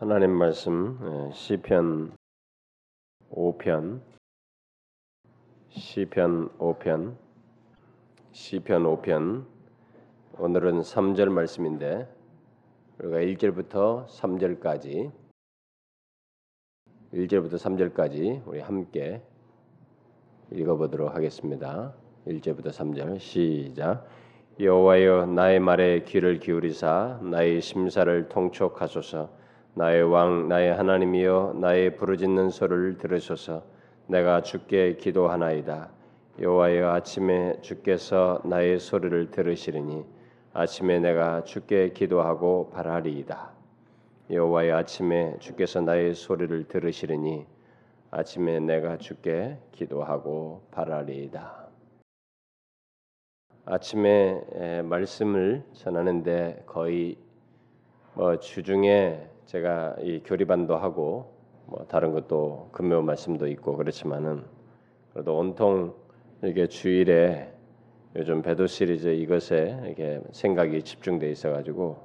하나님 말씀 예, 시편 5편 시편 5편 시편 5편. 오늘은 3절 말씀인데 우리가 1절부터 3절까지 1절부터 3절까지 우리 함께 읽어보도록 하겠습니다. 1절부터 3절 시작. 여호와여 나의 말에 귀를 기울이사 나의 심사를 통촉하소서 나의 왕 나의 하나님이여 나의 부르짖는 소리를 들으소서. 내가 주께 기도하나이다. 여호와여 아침에 주께서 나의 소리를 들으시리니 아침에 내가 주께 기도하고 바라리이다. 여호와여 아침에 주께서 나의 소리를 들으시리니 아침에 내가 주께 기도하고 바라리이다. 아침에 말씀을 전하는데 거의 뭐 주중에 제가 이 교리반도 하고 뭐 다른 것도 금요 말씀도 있고 그렇지만은 그래도 온통 이게 주일에 요즘 배도 시리즈 이것에 이게 생각이 집중돼 있어 가지고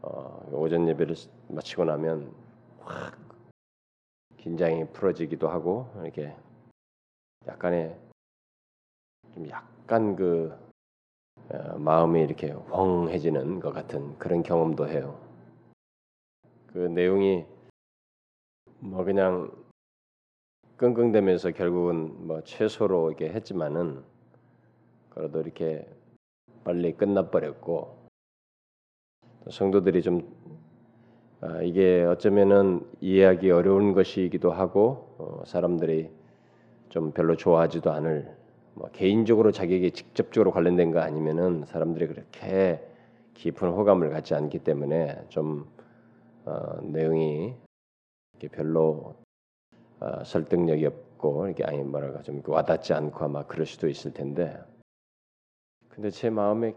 어, 오전 예배를 마치고 나면 확 긴장이 풀어지기도 하고 이렇게 약간의 좀 약간 그 어, 마음이 이렇게 웡해지는 것 같은 그런 경험도 해요. 그 내용이 뭐 그냥 끙끙대면서 결국은 뭐 최소로 이렇게 했지만은 그래도 이렇게 빨리 끝나버렸고 성도들이 좀 아, 이게 어쩌면은 이해하기 어려운 것이기도 하고 어, 사람들이 좀 별로 좋아하지도 않을 뭐 개인적으로 자기에게 직접적으로 관련된 거 아니면은 사람들이 그렇게 깊은 호감을 갖지 않기 때문에 좀 어, 내용이 별로 어, 설득력이 없고 이렇게 아니 뭐랄까 좀 와닿지 않고 아마 그럴 수도 있을 텐데 근데 제 마음에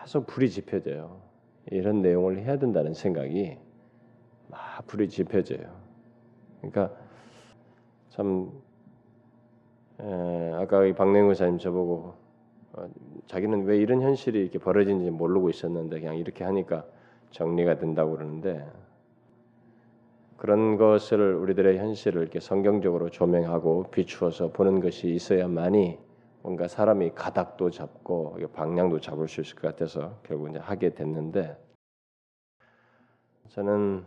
계속 불이 지펴져요. 이런 내용을 해야 된다는 생각이 막 불이 지펴져요. 그러니까 참 에, 아까 이 박냉구 사님 저보고 어, 자기는 왜 이런 현실이 이렇게 벌어진지 모르고 있었는데 그냥 이렇게 하니까 정리가 된다고 그러는데 그런 것을 우리들의 현실을 이렇게 성경적으로 조명하고 비추어서 보는 것이 있어야만이 뭔가 사람이 가닥도 잡고 방향도 잡을 수 있을 것 같아서 결국 이제 하게 됐는데 저는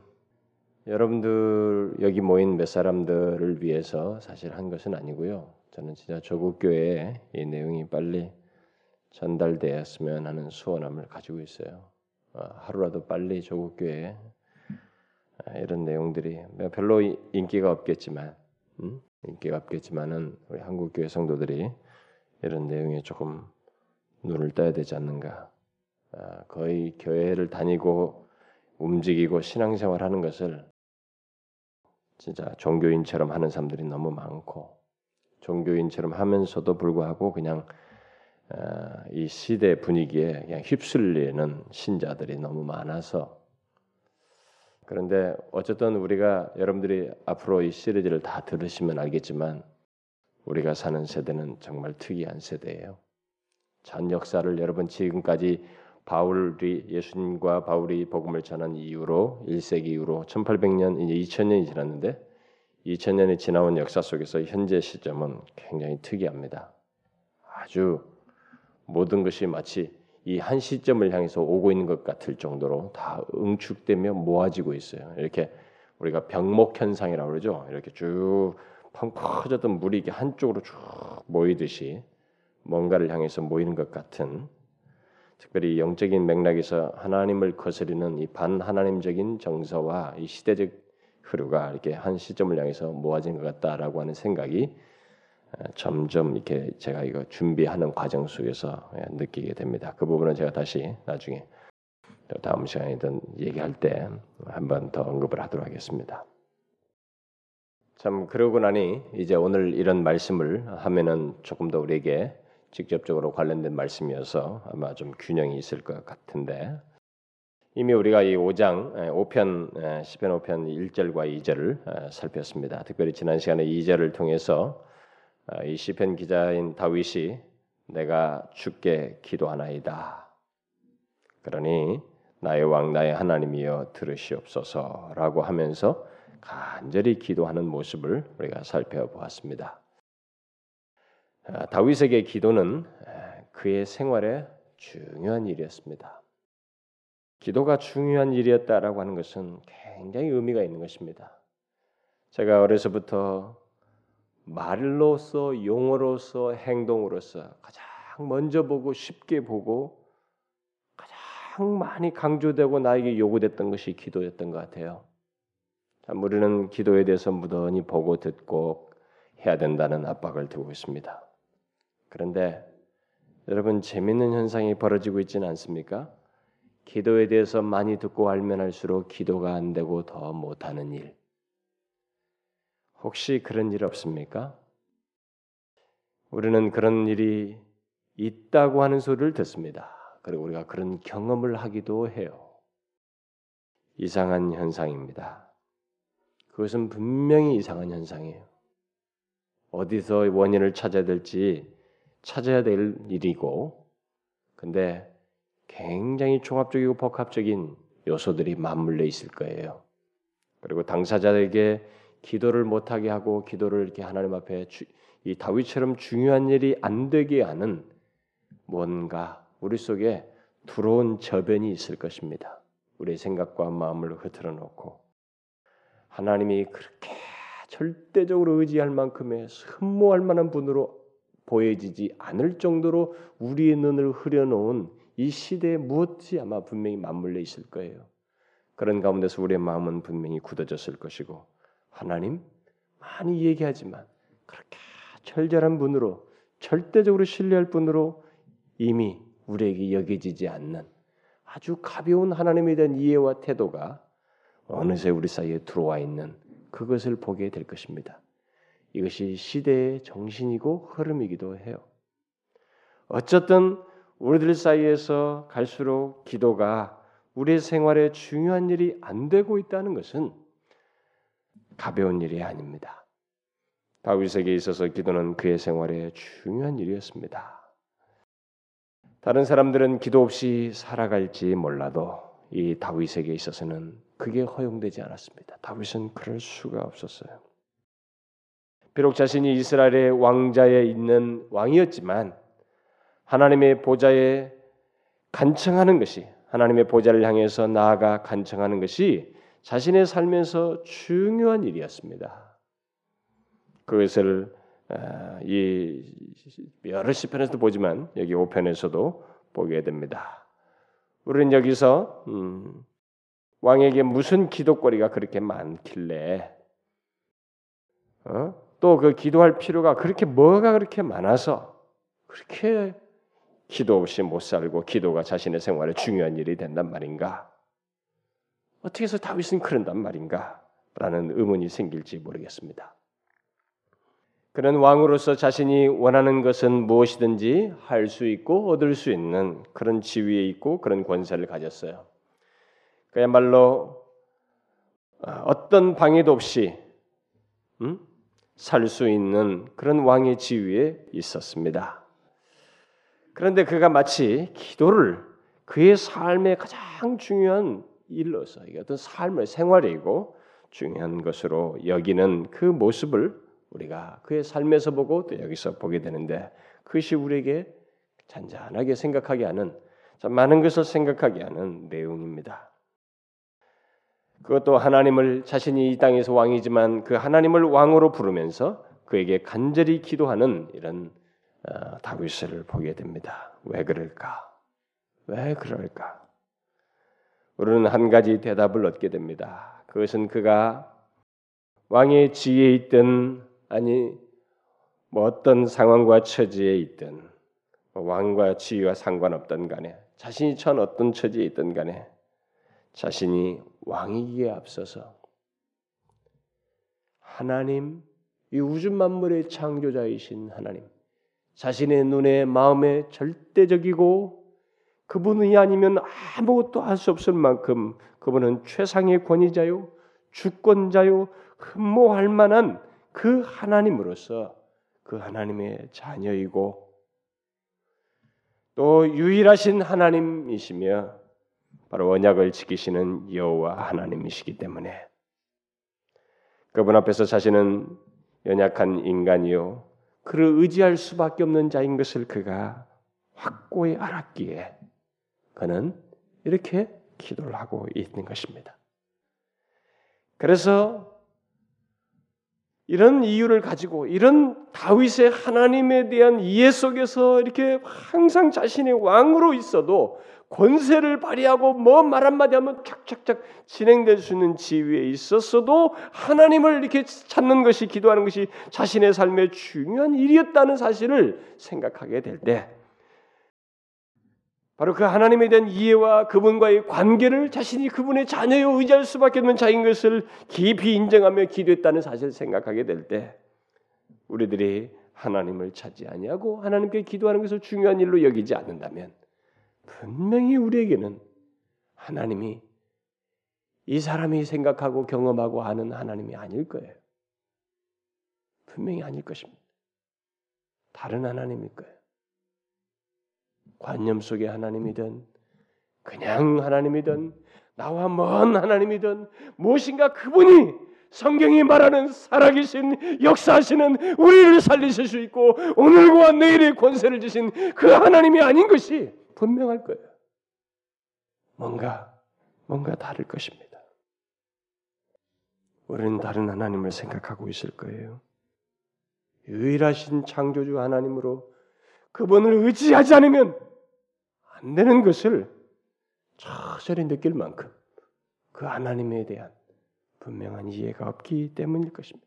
여러분들 여기 모인 몇 사람들을 위해서 사실 한 것은 아니고요. 저는 진짜 조국 교회에 이 내용이 빨리 전달되었으면 하는 소원함을 가지고 있어요. 어, 하루라도 빨리 조국 교회에 아, 이런 내용들이 별로 인기가 없겠지만 음? 인기가 없겠지만은 우리 한국 교회 성도들이 이런 내용에 조금 눈을 떠야 되지 않는가. 아, 거의 교회를 다니고 움직이고 신앙생활하는 것을 진짜 종교인처럼 하는 사람들이 너무 많고 종교인처럼 하면서도 불구하고 그냥 아, 이 시대 분위기에 그냥 휩쓸리는 신자들이 너무 많아서 그런데 어쨌든 우리가 여러분들이 앞으로 이 시리즈를 다 들으시면 알겠지만 우리가 사는 세대는 정말 특이한 세대예요. 전 역사를 여러분 지금까지 바울이 예수님과 바울이 복음을 전한 이후로 1세기 이후로 1800년 이제 2000년이 지났는데 2000년이 지나온 역사 속에서 현재 시점은 굉장히 특이합니다. 아주 모든 것이 마치 이 한 시점을 향해서 오고 있는 것 같을 정도로 다 응축되며 모아지고 있어요. 이렇게 우리가 병목 현상이라고 그러죠. 이렇게 쭉 펑퍼졌던 물이 이렇게 한쪽으로 쭉 모이듯이 뭔가를 향해서 모이는 것 같은 특별히 영적인 맥락에서 하나님을 거스리는 이 반하나님적인 정서와 이 시대적 흐르가 이렇게 한 시점을 향해서 모아진 것 같다라고 하는 생각이 점점 이렇게 제가 이거 준비하는 과정 속에서 예, 느끼게 됩니다. 그 부분은 제가 다시 나중에 다음 시간에든 얘기할 때 한 번 더 언급을 하도록 하겠습니다. 참 그러고 나니 이제 오늘 이런 말씀을 하면은 조금 더 우리에게 직접적으로 관련된 말씀이어서 아마 좀 균형이 있을 것 같은데 이미 우리가 이 5장 5편 10편 5편 1절과 2절을 살폈습니다. 특별히 지난 시간에 2절을 통해서 아, 이 시편 기자인 다윗이 내가 주께 기도하나이다. 그러니 나의 왕 나의 하나님이여 들으시옵소서라고 하면서 간절히 기도하는 모습을 우리가 살펴보았습니다. 아, 다윗에게 기도는 그의 생활에 중요한 일이었습니다. 기도가 중요한 일이었다라고 하는 것은 굉장히 의미가 있는 것입니다. 제가 어려서부터 말로서 용어로서 행동으로서 가장 먼저 보고 쉽게 보고 가장 많이 강조되고 나에게 요구됐던 것이 기도였던 것 같아요. 우리는 기도에 대해서 무던히 보고 듣고 해야 된다는 압박을 두고 있습니다. 그런데 여러분 재밌는 현상이 벌어지고 있지는 않습니까? 기도에 대해서 많이 듣고 알면 할수록 기도가 안 되고 더 못하는 일. 혹시 그런 일 없습니까? 우리는 그런 일이 있다고 하는 소리를 듣습니다. 그리고 우리가 그런 경험을 하기도 해요. 이상한 현상입니다. 그것은 분명히 이상한 현상이에요. 어디서 원인을 찾아야 될지 찾아야 될 일이고, 근데 굉장히 종합적이고 복합적인 요소들이 맞물려 있을 거예요. 그리고 당사자에게 기도를 못하게 하고 기도를 이렇게 하나님 앞에 주, 이 다윗처럼 중요한 일이 안 되게 하는 뭔가 우리 속에 들어온 저변이 있을 것입니다. 우리의 생각과 마음을 흐트러 놓고 하나님이 그렇게 절대적으로 의지할 만큼의 흠모할 만한 분으로 보여지지 않을 정도로 우리의 눈을 흐려놓은 이 시대에 무엇이 아마 분명히 맞물려 있을 거예요. 그런 가운데서 우리의 마음은 분명히 굳어졌을 것이고 하나님 많이 얘기하지만 그렇게 절절한 분으로 절대적으로 신뢰할 분으로 이미 우리에게 여겨지지 않는 아주 가벼운 하나님에 대한 이해와 태도가 어느새 우리 사이에 들어와 있는 그것을 보게 될 것입니다. 이것이 시대의 정신이고 흐름이기도 해요. 어쨌든 우리들 사이에서 갈수록 기도가 우리의 생활에 중요한 일이 안 되고 있다는 것은 가벼운 일이 아닙니다. 다윗에게 있어서 기도는 그의 생활에 중요한 일이었습니다. 다른 사람들은 기도 없이 살아갈지 몰라도 이 다윗에게 있어서는 그게 허용되지 않았습니다. 다윗은 그럴 수가 없었어요. 비록 자신이 이스라엘의 왕자에 있는 왕이었지만 하나님의 보좌에 간청하는 것이 하나님의 보좌를 향해서 나아가 간청하는 것이 자신의 삶에서 중요한 일이었습니다. 그것을 아, 이 여러 시편에서도 보지만 여기 5편에서도 보게 됩니다. 우리는 여기서 음, 왕에게 무슨 기도거리가 그렇게 많길래 어? 또 그 기도할 필요가 그렇게 뭐가 그렇게 많아서 그렇게 기도 없이 못 살고 기도가 자신의 생활에 중요한 일이 된단 말인가? 어떻게 해서 다윗은 그런단 말인가? 라는 의문이 생길지 모르겠습니다. 그런 왕으로서 자신이 원하는 것은 무엇이든지 할 수 있고 얻을 수 있는 그런 지위에 있고 그런 권세를 가졌어요. 그야말로 어, 어떤 방해도 없이 음? 살수 있는 그런 왕의 지위에 있었습니다. 그런데 그가 마치 기도를 그의 삶의 가장 중요한 일로서 이게 어떤 삶의 생활이고 중요한 것으로 여기는 그 모습을 우리가 그의 삶에서 보고 또 여기서 보게 되는데 그것이 우리에게 잔잔하게 생각하게 하는 많은 것을 생각하게 하는 내용입니다. 그것도 하나님을 자신이 이 땅에서 왕이지만 그 하나님을 왕으로 부르면서 그에게 간절히 기도하는 이런 어, 다윗을 보게 됩니다. 왜 그럴까? 왜 그럴까? 우리는 한 가지 대답을 얻게 됩니다. 그것은 그가 왕의 지위에 있든 아니 뭐 어떤 상황과 처지에 있든 뭐 왕과 지위와 상관없던 간에 자신이 처한 어떤 처지에 있든 간에 자신이 왕이기에 앞서서 하나님 이 우주 만물의 창조자이신 하나님 자신의 눈에 마음에 절대적이고 그분이 아니면 아무것도 할 수 없을 만큼 그분은 최상의 권위자요 주권자요 흠모할 만한 그 하나님으로서 그 하나님의 자녀이고 또 유일하신 하나님이시며 바로 언약을 지키시는 여호와 하나님이시기 때문에 그분 앞에서 자신은 연약한 인간이요 그를 의지할 수밖에 없는 자인 것을 그가 확고히 알았기에 그는 이렇게 기도를 하고 있는 것입니다. 그래서 이런 이유를 가지고 이런 다윗의 하나님에 대한 이해 속에서 이렇게 항상 자신의 왕으로 있어도 권세를 발휘하고 뭐 말 한마디 하면 착착착 진행될 수 있는 지위에 있었어도 하나님을 이렇게 찾는 것이 기도하는 것이 자신의 삶의 중요한 일이었다는 사실을 생각하게 될 때 바로 그 하나님에 대한 이해와 그분과의 관계를 자신이 그분의 자녀여 의지할 수밖에 없는 자인 것을 깊이 인정하며 기도했다는 사실을 생각하게 될 때 우리들이 하나님을 찾지 아니하고 하나님께 기도하는 것을 중요한 일로 여기지 않는다면 분명히 우리에게는 하나님이 이 사람이 생각하고 경험하고 아는 하나님이 아닐 거예요. 분명히 아닐 것입니다. 다른 하나님일 거예요. 관념 속의 하나님이든 그냥 하나님이든 나와 먼 하나님이든 무엇인가 그분이 성경이 말하는 살아계신 역사하시는 우리를 살리실 수 있고 오늘과 내일의 권세를 주신 그 하나님이 아닌 것이 분명할 거예요. 뭔가 뭔가 다를 것입니다. 우리는 다른 하나님을 생각하고 있을 거예요. 유일하신 창조주 하나님으로 그분을 의지하지 않으면 안 되는 것을 처절히 느낄 만큼 그 하나님에 대한 분명한 이해가 없기 때문일 것입니다.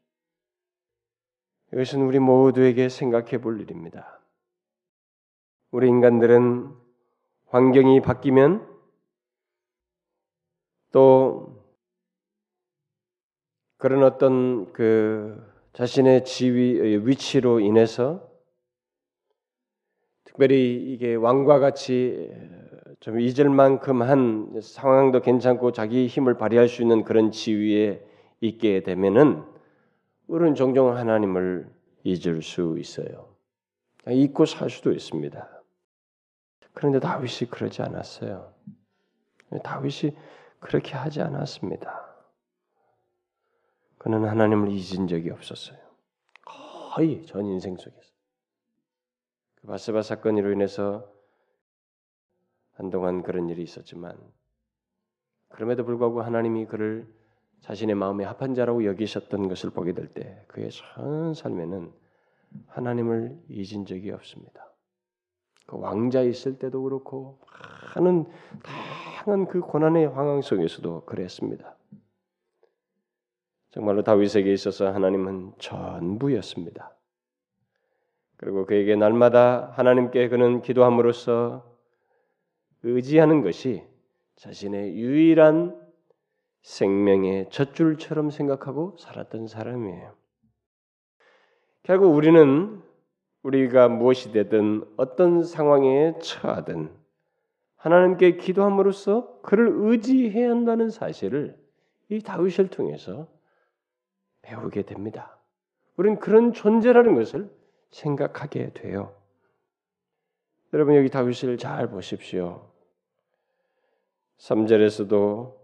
이것은 우리 모두에게 생각해 볼 일입니다. 우리 인간들은 환경이 바뀌면 또 그런 어떤 그 자신의 지위 위치로 인해서 특별히 이게 왕과 같이 좀 잊을 만큼 한 상황도 괜찮고 자기 힘을 발휘할 수 있는 그런 지위에 있게 되면은 우리는 종종 하나님을 잊을 수 있어요. 잊고 살 수도 있습니다. 그런데 다윗이 그러지 않았어요. 다윗이 그렇게 하지 않았습니다. 그는 하나님을 잊은 적이 없었어요. 거의 전 인생 속에서. 그 바세바 사건으로 인해서 한동안 그런 일이 있었지만 그럼에도 불구하고 하나님이 그를 자신의 마음에 합한 자라고 여기셨던 것을 보게 될 때 그의 전 삶에는 하나님을 잊은 적이 없습니다. 그 왕자 있을 때도 그렇고 많은 다양한 그 고난의 황황 속에서도 그랬습니다. 정말로 다윗에게 있어서 하나님은 전부였습니다. 그리고 그에게 날마다 하나님께 그는 기도함으로써 의지하는 것이 자신의 유일한 생명의 젖줄처럼 생각하고 살았던 사람이에요. 결국 우리는 우리가 무엇이 되든 어떤 상황에 처하든 하나님께 기도함으로써 그를 의지해야 한다는 사실을 이 다윗을 통해서 배우게 됩니다. 우리는 그런 존재라는 것을 생각하게 돼요. 여러분 여기 다윗을 잘 보십시오. 3절에서도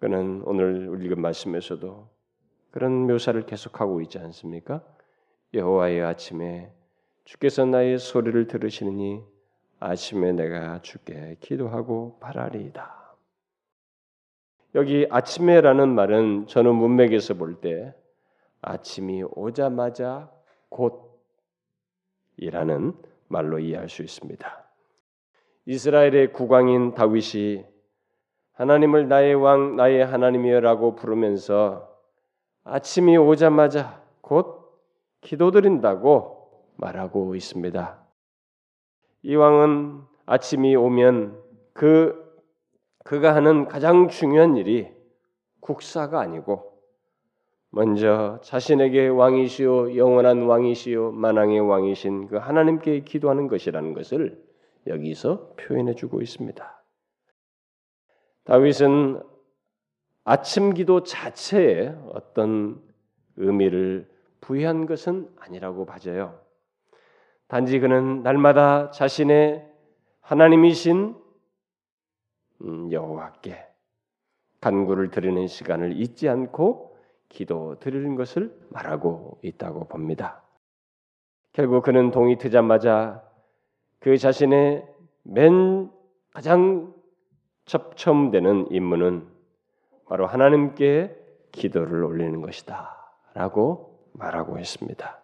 그는 오늘 읽은 말씀에서도 그런 묘사를 계속하고 있지 않습니까? 여호와의 아침에 주께서 나의 소리를 들으시느니 아침에 내가 주께 기도하고 바라리이다. 여기 아침에라는 말은 저는 문맥에서 볼 때 아침이 오자마자 곧 이라는 말로 이해할 수 있습니다. 이스라엘의 국왕인 다윗이 하나님을 나의 왕, 나의 하나님이여라고 부르면서 아침이 오자마자 곧 기도드린다고 말하고 있습니다. 이 왕은 아침이 오면 그 그가 하는 가장 중요한 일이 국사가 아니고 먼저 자신에게 왕이시요 영원한 왕이시요 만왕의 왕이신 그 하나님께 기도하는 것이라는 것을 여기서 표현해 주고 있습니다. 다윗은 아침 기도 자체에 어떤 의미를 부여한 것은 아니라고 봐져요. 단지 그는 날마다 자신의 하나님이신 음, 여호와께 간구를 드리는 시간을 잊지 않고 기도 드리는 것을 말하고 있다고 봅니다. 결국 그는 동이 트자마자 그 자신의 맨 가장 처음되는 임무는 바로 하나님께 기도를 올리는 것이다 라고 말하고 있습니다.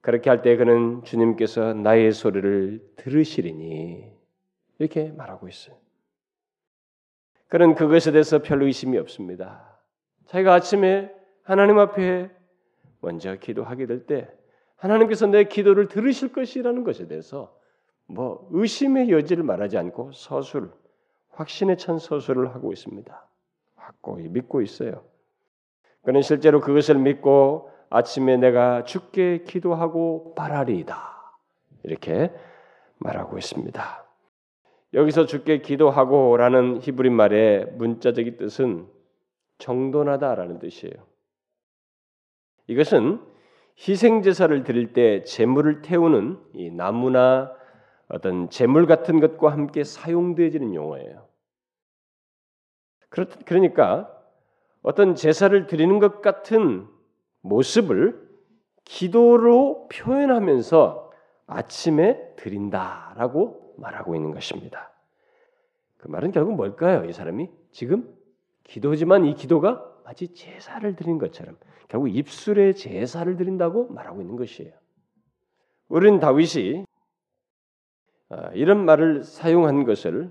그렇게 할 때 그는 주님께서 나의 소리를 들으시리니 이렇게 말하고 있어요. 그는 그것에 대해서 별로 의심이 없습니다. 자기가 아침에 하나님 앞에 먼저 기도하게 될 때 하나님께서 내 기도를 들으실 것이라는 것에 대해서 뭐 의심의 여지를 말하지 않고 서술, 확신에 찬 서술을 하고 있습니다. 확고히 믿고 있어요. 그는 실제로 그것을 믿고 아침에 내가 죽게 기도하고 바라리이다. 이렇게 말하고 있습니다. 여기서 죽게 기도하고라는 히브리 말의 문자적인 뜻은 정돈하다라는 뜻이에요. 이것은 희생 제사를 드릴 때 제물을 태우는 이 나무나 어떤 제물 같은 것과 함께 사용되어지는 용어예요. 그러니까 어떤 제사를 드리는 것 같은 모습을 기도로 표현하면서 아침에 드린다라고 말하고 있는 것입니다. 그 말은 결국 뭘까요? 이 사람이 지금 기도지만 이 기도가 마치 제사를 드린 것처럼 결국 입술에 제사를 드린다고 말하고 있는 것이에요. 우리는 다윗이 아, 이런 말을 사용한 것을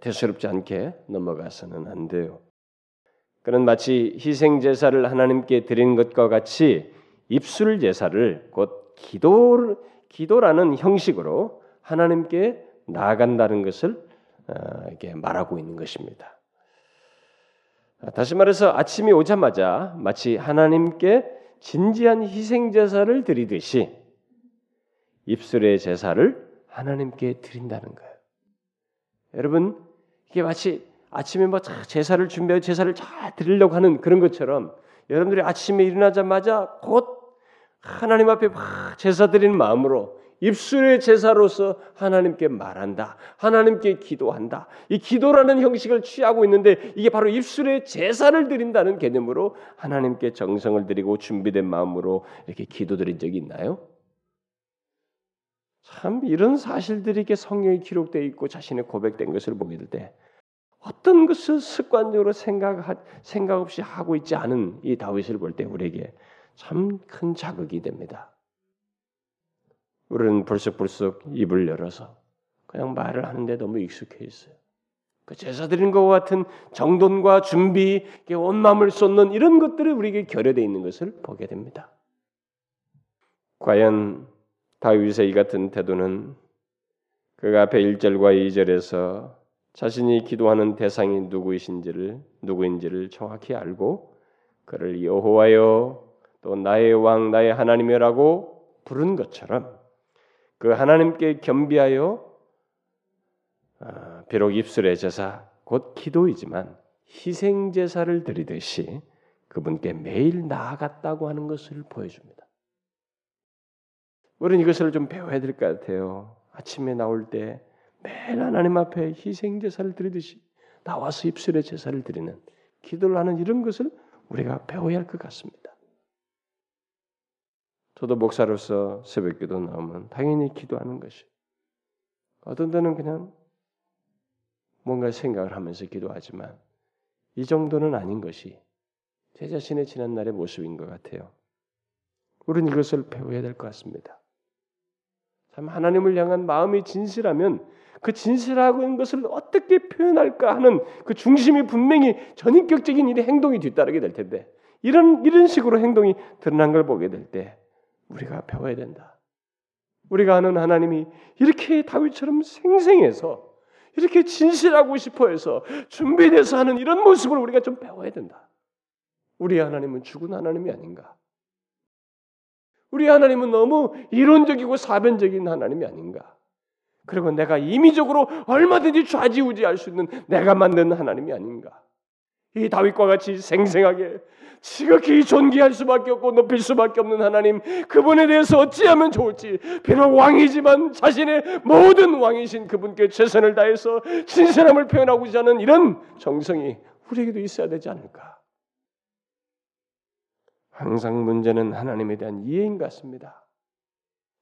대수롭지 않게 넘어가서는 안 돼요. 그는 마치 희생 제사를 하나님께 드리는 것과 같이 입술 제사를 곧 기도 기도라는 형식으로 하나님께 나아간다는 것을 어, 이렇게 말하고 있는 것입니다. 다시 말해서 아침이 오자마자 마치 하나님께 진지한 희생 제사를 드리듯이 입술의 제사를 하나님께 드린다는 거예요. 여러분 이게 마치 아침에 뭐 제사를 준비해 제사를 잘 드리려고 하는 그런 것처럼 여러분들이 아침에 일어나자마자 곧 하나님 앞에 막 제사 드리는 마음으로 입술의 제사로서 하나님께 말한다. 하나님께 기도한다. 이 기도라는 형식을 취하고 있는데 이게 바로 입술의 제사를 드린다는 개념으로 하나님께 정성을 드리고 준비된 마음으로 이렇게 기도드린 적이 있나요? 참 이런 사실들이 이렇게 성경에 기록되어 있고 자신의 고백된 것을 보게 될 때 어떤 것을 습관적으로 생각 생각 없이 하고 있지 않은 이 다윗을 볼 때 우리에게 참 큰 자극이 됩니다. 우리는 불쑥불쑥 입을 열어서 그냥 말을 하는데 너무 익숙해 있어요. 그 제사 드리는 것과 같은 정돈과 준비, 온 마음을 쏟는 이런 것들이 우리에게 결여되어 있는 것을 보게 됩니다. 과연 다윗의 이 같은 태도는 그 앞에 1절과 2절에서 자신이 기도하는 대상이 누구이신지를 누구인지를 정확히 알고 그를 여호와여 또 나의 왕 나의 하나님이라고 부른 것처럼 그 하나님께 겸비하여 아, 비록 입술의 제사 곧 기도이지만 희생 제사를 드리듯이 그분께 매일 나아갔다고 하는 것을 보여줍니다. 우리는 이것을 좀 배워야 될 것 같아요. 아침에 나올 때 매일 하나님 앞에 희생 제사를 드리듯이 나와서 입술에 제사를 드리는 기도를 하는 이런 것을 우리가 배워야 할 것 같습니다. 저도 목사로서 새벽 기도 나오면 당연히 기도하는 것이 어떤 때는 그냥 뭔가 생각을 하면서 기도하지만 이 정도는 아닌 것이 제 자신의 지난날의 모습인 것 같아요. 우리는 이것을 배워야 될 것 같습니다. 참 하나님을 향한 마음이 진실하면 그 진실하고 있는 것을 어떻게 표현할까 하는 그 중심이 분명히 전인격적인 일의 행동이 뒤따르게 될 텐데 이런 이런 식으로 행동이 드러난 걸 보게 될 때 우리가 배워야 된다. 우리가 아는 하나님이 이렇게 다윗처럼 생생해서 이렇게 진실하고 싶어 해서 준비돼서 하는 이런 모습을 우리가 좀 배워야 된다. 우리 하나님은 죽은 하나님이 아닌가? 우리 하나님은 너무 이론적이고 사변적인 하나님이 아닌가? 그리고 내가 임의적으로 얼마든지 좌지우지할 수 있는 내가 만든 하나님이 아닌가? 이 다윗과 같이 생생하게 지극히 존귀할 수밖에 없고 높일 수밖에 없는 하나님 그분에 대해서 어찌하면 좋을지 비록 왕이지만 자신의 모든 왕이신 그분께 최선을 다해서 신선함을 표현하고자 하는 이런 정성이 우리에게도 있어야 되지 않을까? 항상 문제는 하나님에 대한 이해인 것 같습니다.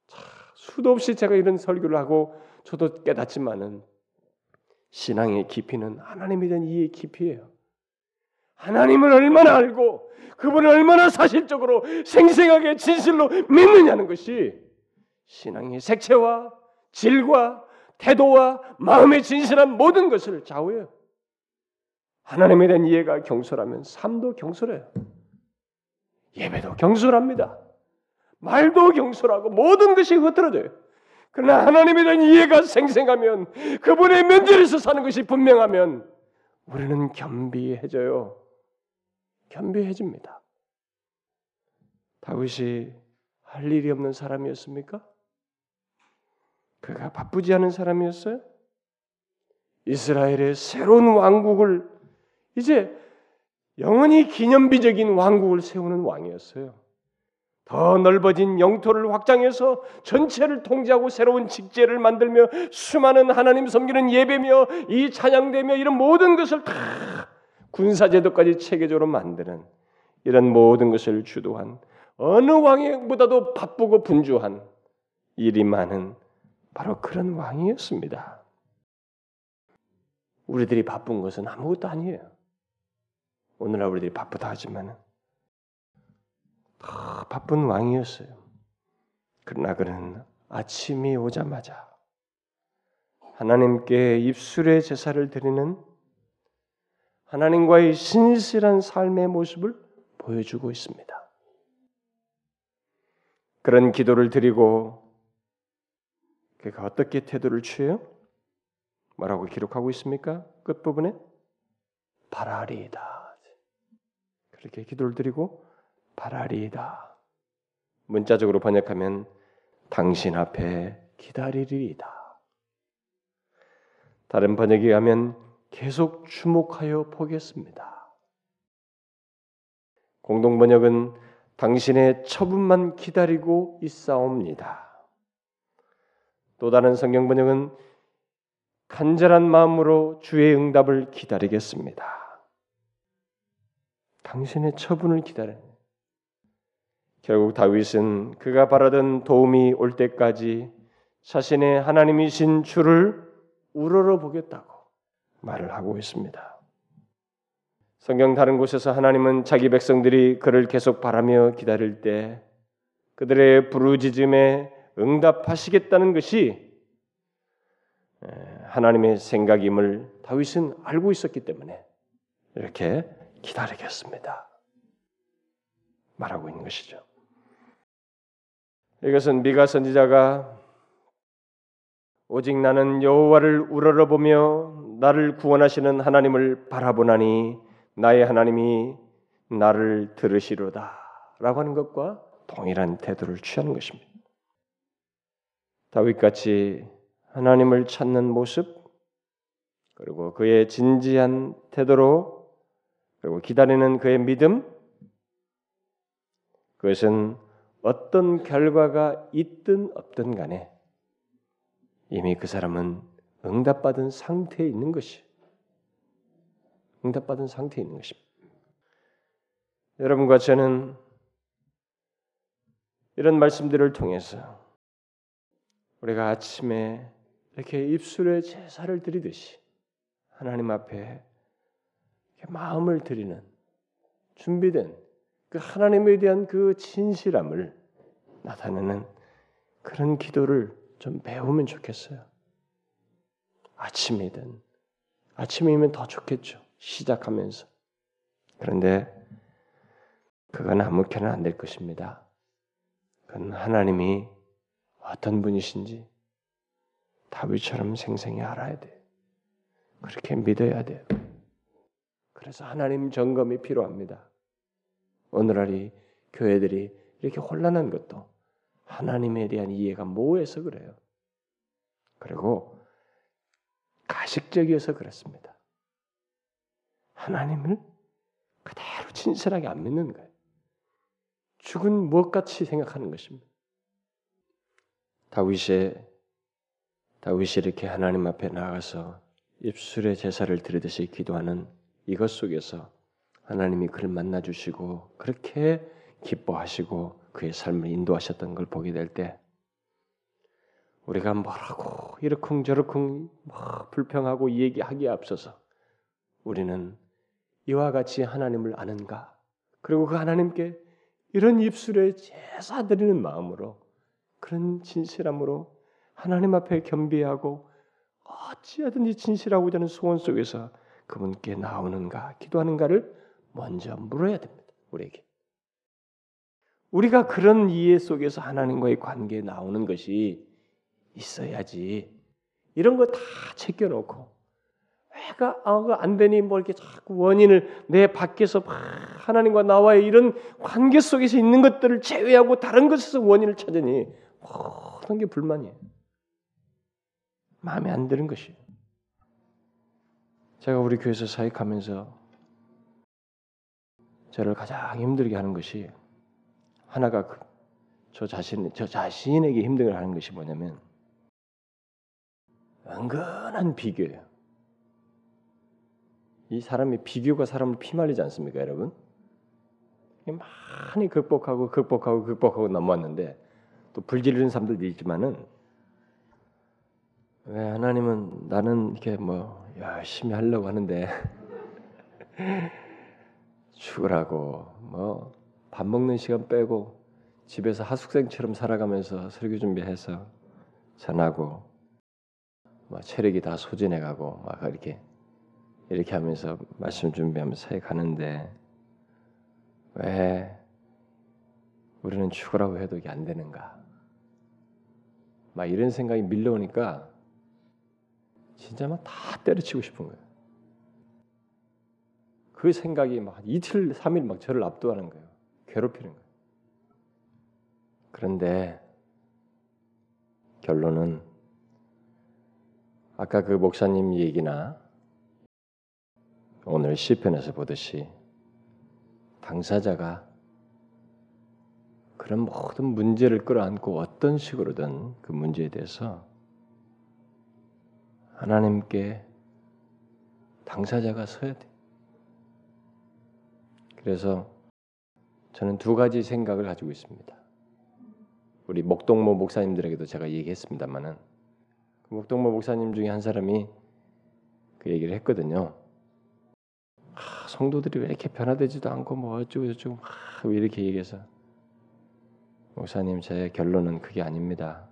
자, 수도 없이 제가 이런 설교를 하고 저도 깨닫지만은 신앙의 깊이는 하나님에 대한 이해의 깊이예요. 하나님을 얼마나 알고 그분을 얼마나 사실적으로 생생하게 진실로 믿느냐는 것이 신앙의 색채와 질과 태도와 마음의 진실한 모든 것을 좌우해요. 하나님에 대한 이해가 경솔하면 삶도 경솔해요. 예배도 경솔합니다. 말도 경솔하고 모든 것이 흐트러져요. 그러나 하나님에 대한 이해가 생생하면 그분의 면전에서 사는 것이 분명하면 우리는 겸비해져요. 겸비해집니다. 다윗이 할 일이 없는 사람이었습니까? 그가 바쁘지 않은 사람이었어요? 이스라엘의 새로운 왕국을 이제 영원히 기념비적인 왕국을 세우는 왕이었어요. 더 넓어진 영토를 확장해서 전체를 통제하고 새로운 직제를 만들며 수많은 하나님 섬기는 예배며 이 찬양되며 이런 모든 것을 다 군사제도까지 체계적으로 만드는 이런 모든 것을 주도한 어느 왕보다도 바쁘고 분주한 일이 많은 바로 그런 왕이었습니다. 우리들이 바쁜 것은 아무것도 아니에요. 오늘날 우리들이 바쁘다 하지만은 더 바쁜 왕이었어요. 그러나 그는 아침이 오자마자 하나님께 입술의 제사를 드리는 하나님과의 신실한 삶의 모습을 보여주고 있습니다. 그런 기도를 드리고 그가 어떻게 태도를 취해요? 뭐라고 기록하고 있습니까? 끝부분에 바라리이다. 그렇게 기도를 드리고 바라리이다. 문자적으로 번역하면 당신 앞에 기다리리이다. 다른 번역에 가면 계속 주목하여 보겠습니다. 공동 번역은 당신의 처분만 기다리고 있사옵니다. 또 다른 성경 번역은 간절한 마음으로 주의 응답을 기다리겠습니다. 당신의 처분을 기다려. 결국 다윗은 그가 바라던 도움이 올 때까지 자신의 하나님이신 주를 우러러 보겠다고 말을 하고 있습니다. 성경 다른 곳에서 하나님은 자기 백성들이 그를 계속 바라며 기다릴 때 그들의 부르짖음에 응답하시겠다는 것이 하나님의 생각임을 다윗은 알고 있었기 때문에 이렇게 기다리겠습니다. 말하고 있는 것이죠. 이것은 미가 선지자가 오직 나는 여호와를 우러러보며 나를 구원하시는 하나님을 바라보나니 나의 하나님이 나를 들으시로다라고 하는 것과 동일한 태도를 취하는 것입니다. 다윗같이 하나님을 찾는 모습 그리고 그의 진지한 태도로 그리고 기다리는 그의 믿음 그것은 어떤 결과가 있든 없든 간에 이미 그 사람은 응답받은 상태에 있는 것이 응답받은 상태에 있는 것입니다. 여러분과 저는 이런 말씀들을 통해서 우리가 아침에 이렇게 입술에 제사를 드리듯이 하나님 앞에 마음을 드리는 준비된 그 하나님에 대한 그 진실함을 나타내는 그런 기도를 좀 배우면 좋겠어요. 아침이든 아침이면 더 좋겠죠. 시작하면서. 그런데 그건 아무렇게나 안 될 것입니다. 그건 하나님이 어떤 분이신지 다윗처럼 생생히 알아야 돼. 그렇게 믿어야 돼요. 그래서 하나님 점검이 필요합니다. 오늘날 이 교회들이 이렇게 혼란한 것도 하나님에 대한 이해가 모호해서 그래요. 그리고 가식적이어서 그렇습니다. 하나님을 그대로 진실하게 안 믿는 거예요. 죽은 무엇같이 생각하는 것입니다. 다윗의 다윗이 이렇게 하나님 앞에 나가서 입술의 제사를 드리듯이 기도하는 이것 속에서 하나님이 그를 만나 주시고 그렇게 기뻐하시고 그의 삶을 인도하셨던 걸 보게 될 때 우리가 뭐라고 이러쿵저러쿵 뭐 불평하고 얘기하기에 앞서서 우리는 이와 같이 하나님을 아는가? 그리고 그 하나님께 이런 입술에 제사 드리는 마음으로 그런 진실함으로 하나님 앞에 겸비하고 어찌하든지 진실하고자 하는 소원 속에서 그분께 나오는가 기도하는가를 먼저 물어야 됩니다. 우리에게. 우리가 그런 이해 속에서 하나님과의 관계에 나오는 것이 있어야지. 이런 거다 챙겨놓고 왜가 아, 안 되니 뭐 이렇게 자꾸 원인을 내 밖에서 하나님과 나와의 이런 관계 속에서 있는 것들을 제외하고 다른 것에서 원인을 찾으니 모든 게 불만이에요. 마음에 안 드는 것이. 제가 우리 교회에서 사역하면서 저를 가장 힘들게 하는 것이 하나가 그, 저 자신 저 자신에게 힘들게 하는 것이 뭐냐면 은근한 비교예요. 이 사람이 비교가 사람을 피말리지 않습니까, 여러분? 많이 극복하고 극복하고 극복하고 넘어왔는데 또 불지르는 사람들도 있지만은 왜 하나님은 나는 이렇게 뭐 열심히 하려고 하는데 죽으라고 뭐 밥 먹는 시간 빼고 집에서 하숙생처럼 살아가면서 설교 준비해서 전하고 뭐 체력이 다 소진해가고 막 이렇게 이렇게 하면서 말씀 준비하면서 사회 가는데 왜 우리는 죽으라고 해도 이게 안 되는가? 막 이런 생각이 밀려오니까 진짜 막 다 때려치고 싶은 거예요. 그 생각이 막 이틀, 삼일 막 저를 압도하는 거예요. 괴롭히는 거예요. 그런데 결론은 아까 그 목사님 얘기나 오늘 시편에서 보듯이 당사자가 그런 모든 문제를 끌어안고 어떤 식으로든 그 문제에 대해서 하나님께 당사자가 서야 돼. 그래서 저는 두 가지 생각을 가지고 있습니다. 우리 목동모 목사님들에게도 제가 얘기했습니다만은 그 목동모 목사님 중에 한 사람이 그 얘기를 했거든요. 아, 성도들이 왜 이렇게 변화되지도 않고 뭐 어쩌고 저쩌고 막 이렇게 얘기해서 목사님 제 결론은 그게 아닙니다.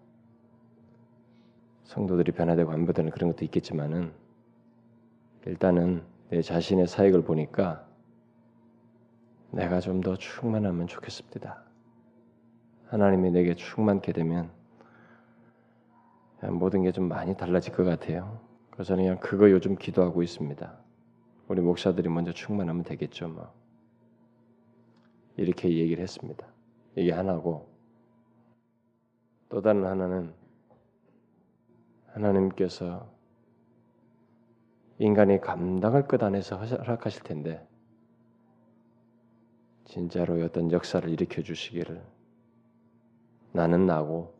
성도들이 변화되고 안 변화되는 그런 것도 있겠지만은 일단은 내 자신의 사역을 보니까 내가 좀 더 충만하면 좋겠습니다. 하나님이 내게 충만케 되면 모든 게 좀 많이 달라질 것 같아요. 그래서 그냥 그거 요즘 기도하고 있습니다. 우리 목사들이 먼저 충만하면 되겠죠, 뭐. 이렇게 얘기를 했습니다. 이게 하나고 또 다른 하나는 하나님께서 인간이 감당할 것 안에서 허락하실 텐데 진짜로 어떤 역사를 일으켜 주시기를 나는 나고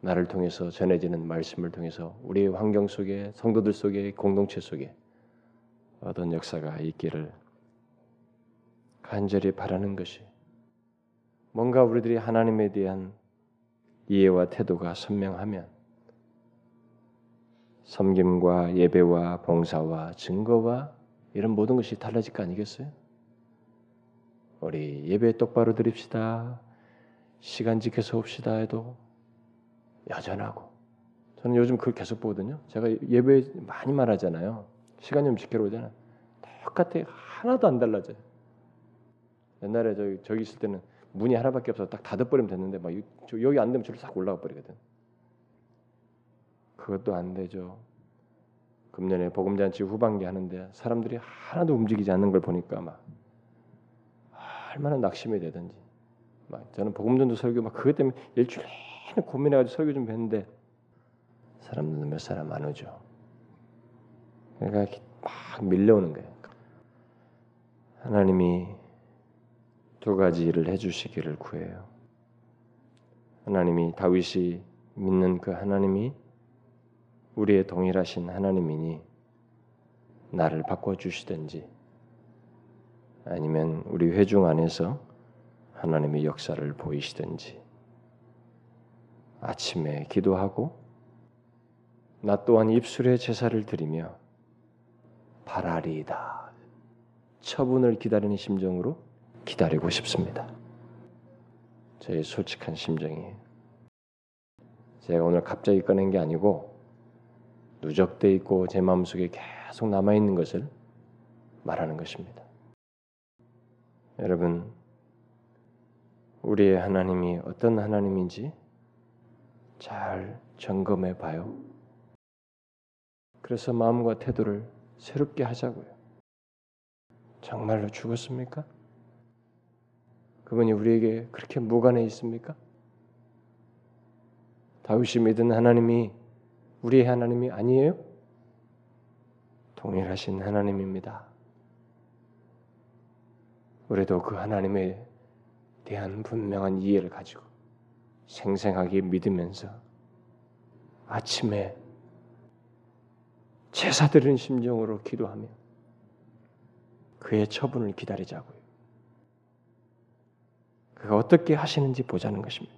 나를 통해서 전해지는 말씀을 통해서 우리의 환경 속에 성도들 속에 공동체 속에 어떤 역사가 있기를 간절히 바라는 것이 뭔가 우리들이 하나님에 대한 이해와 태도가 선명하면 섬김과 예배와 봉사와 증거와 이런 모든 것이 달라질 거 아니겠어요? 우리 예배 똑바로 드립시다. 시간 지켜서 옵시다 해도 여전하고 저는 요즘 그걸 계속 보거든요. 제가 예배 많이 말하잖아요. 시간 좀 지키러 오잖아요. 똑같아 하나도 안 달라져요. 옛날에 저기 저기 있을 때는 문이 하나밖에 없어서 딱 닫아버리면 됐는데 막 여기 안 되면 저를 싹 올라가 버리거든. 그것도 안 되죠. 금년에 복음잔치 후반기 하는데 사람들이 하나도 움직이지 않는 걸 보니까 막 얼마나 낙심이 되든지 막 저는 복음전도 설교 막 그것 때문에 일주일 내내 고민해가지고 설교 좀 했는데 사람들은 몇 사람 안 오죠. 그러니까 막 밀려오는 거예요. 하나님이 두 가지 일을 해주시기를 구해요. 하나님이 다윗이 믿는 그 하나님이 우리의 동일하신 하나님이니 나를 바꿔 주시든지 아니면 우리 회중 안에서 하나님의 역사를 보이시든지 아침에 기도하고 나 또한 입술에 제사를 드리며 바라리이다. 처분을 기다리는 심정으로 기다리고 싶습니다. 저의 솔직한 심정이에요. 제가 오늘 갑자기 꺼낸 게 아니고 누적돼 있고 제 마음속에 계속 남아 있는 것을 말하는 것입니다. 여러분 우리의 하나님이 어떤 하나님인지 잘 점검해 봐요. 그래서 마음과 태도를 새롭게 하자고요. 정말로 죽었습니까? 그분이 우리에게 그렇게 무관해 있습니까? 다윗이 믿은 하나님이 우리의 하나님이 아니에요? 동일하신 하나님입니다. 우리도 그 하나님에 대한 분명한 이해를 가지고 생생하게 믿으면서 아침에 제사 드리는 심정으로 기도하며 그의 처분을 기다리자고요. 그가 어떻게 하시는지 보자는 것입니다.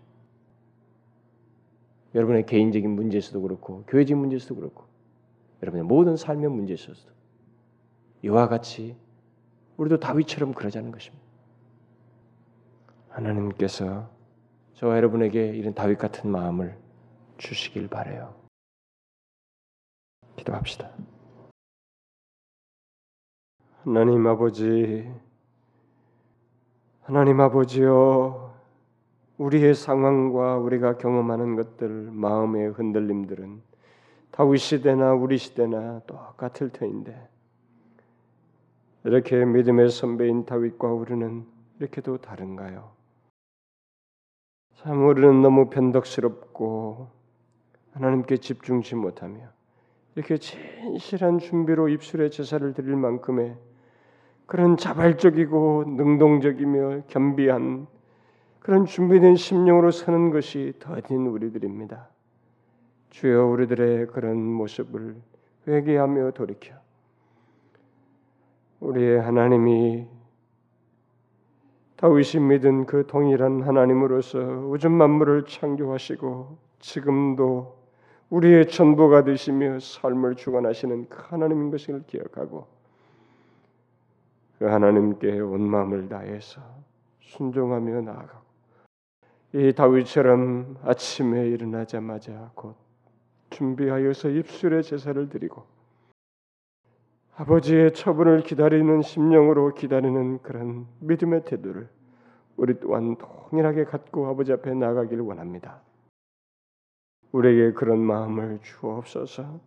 여러분의 개인적인 문제에서도 그렇고 교회적 문제에서도 그렇고 여러분의 모든 삶의 문제에 있어서도 이와 같이 우리도 다윗처럼 그러자는 것입니다. 하나님께서 저와 여러분에게 이런 다윗 같은 마음을 주시길 바래요. 기도합시다. 하나님 아버지, 하나님 아버지여, 우리의 상황과 우리가 경험하는 것들, 마음의 흔들림들은 다윗 시대나 우리 시대나 똑같을 터인데 이렇게 믿음의 선배인 다윗과 우리는 이렇게도 다른가요? 참 우리는 너무 변덕스럽고 하나님께 집중치 못하며 이렇게 진실한 준비로 입술에 제사를 드릴 만큼의 그런 자발적이고 능동적이며 겸비한 그런 준비된 심령으로 서는 것이 더딘 우리들입니다. 주여 우리들의 그런 모습을 회개하며 돌이켜 우리의 하나님이 다윗이 믿은 그 동일한 하나님으로서 우주 만물을 창조하시고 지금도 우리의 전부가 되시며 삶을 주관하시는 그 하나님인 것을 기억하고 그 하나님께 온 마음을 다해서 순종하며 나아가고 이 다윗처럼 아침에 일어나자마자 곧 준비하여서 입술에 제사를 드리고 아버지의 처분을 기다리는 심령으로 기다리는 그런 믿음의 태도를 우리 또한 동일하게 갖고 아버지 앞에 나가기를 원합니다. 우리에게 그런 마음을 주옵소서.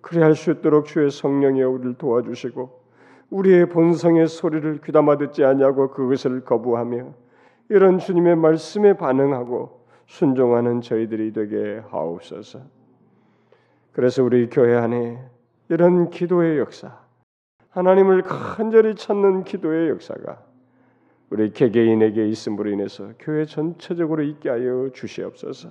그리할 수 있도록 주의 성령이 우리를 도와주시고 우리의 본성의 소리를 귀담아 듣지 아니하고 그것을 거부하며 이런 주님의 말씀에 반응하고 순종하는 저희들이 되게 하옵소서. 그래서 우리 교회 안에 이런 기도의 역사, 하나님을 간절히 찾는 기도의 역사가 우리 개개인에게 있음으로 인해서 교회 전체적으로 있게 하여 주시옵소서.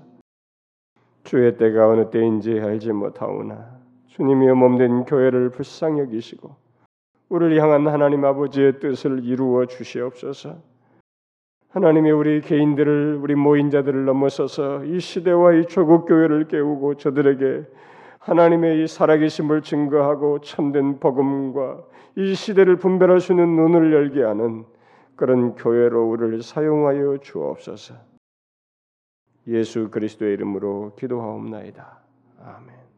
주의 때가 어느 때인지 알지 못하오나 주님이 몸된 교회를 불쌍히 여기시고 우리를 향한 하나님 아버지의 뜻을 이루어 주시옵소서. 하나님이 우리 개인들을 우리 모인 자들을 넘어서서 이 시대와 이 조국 교회를 깨우고 저들에게 하나님의 이 살아계심을 증거하고 참된 복음과 이 시대를 분별할 수 있는 눈을 열게 하는 그런 교회로 우리를 사용하여 주옵소서. 예수 그리스도의 이름으로 기도하옵나이다. 아멘.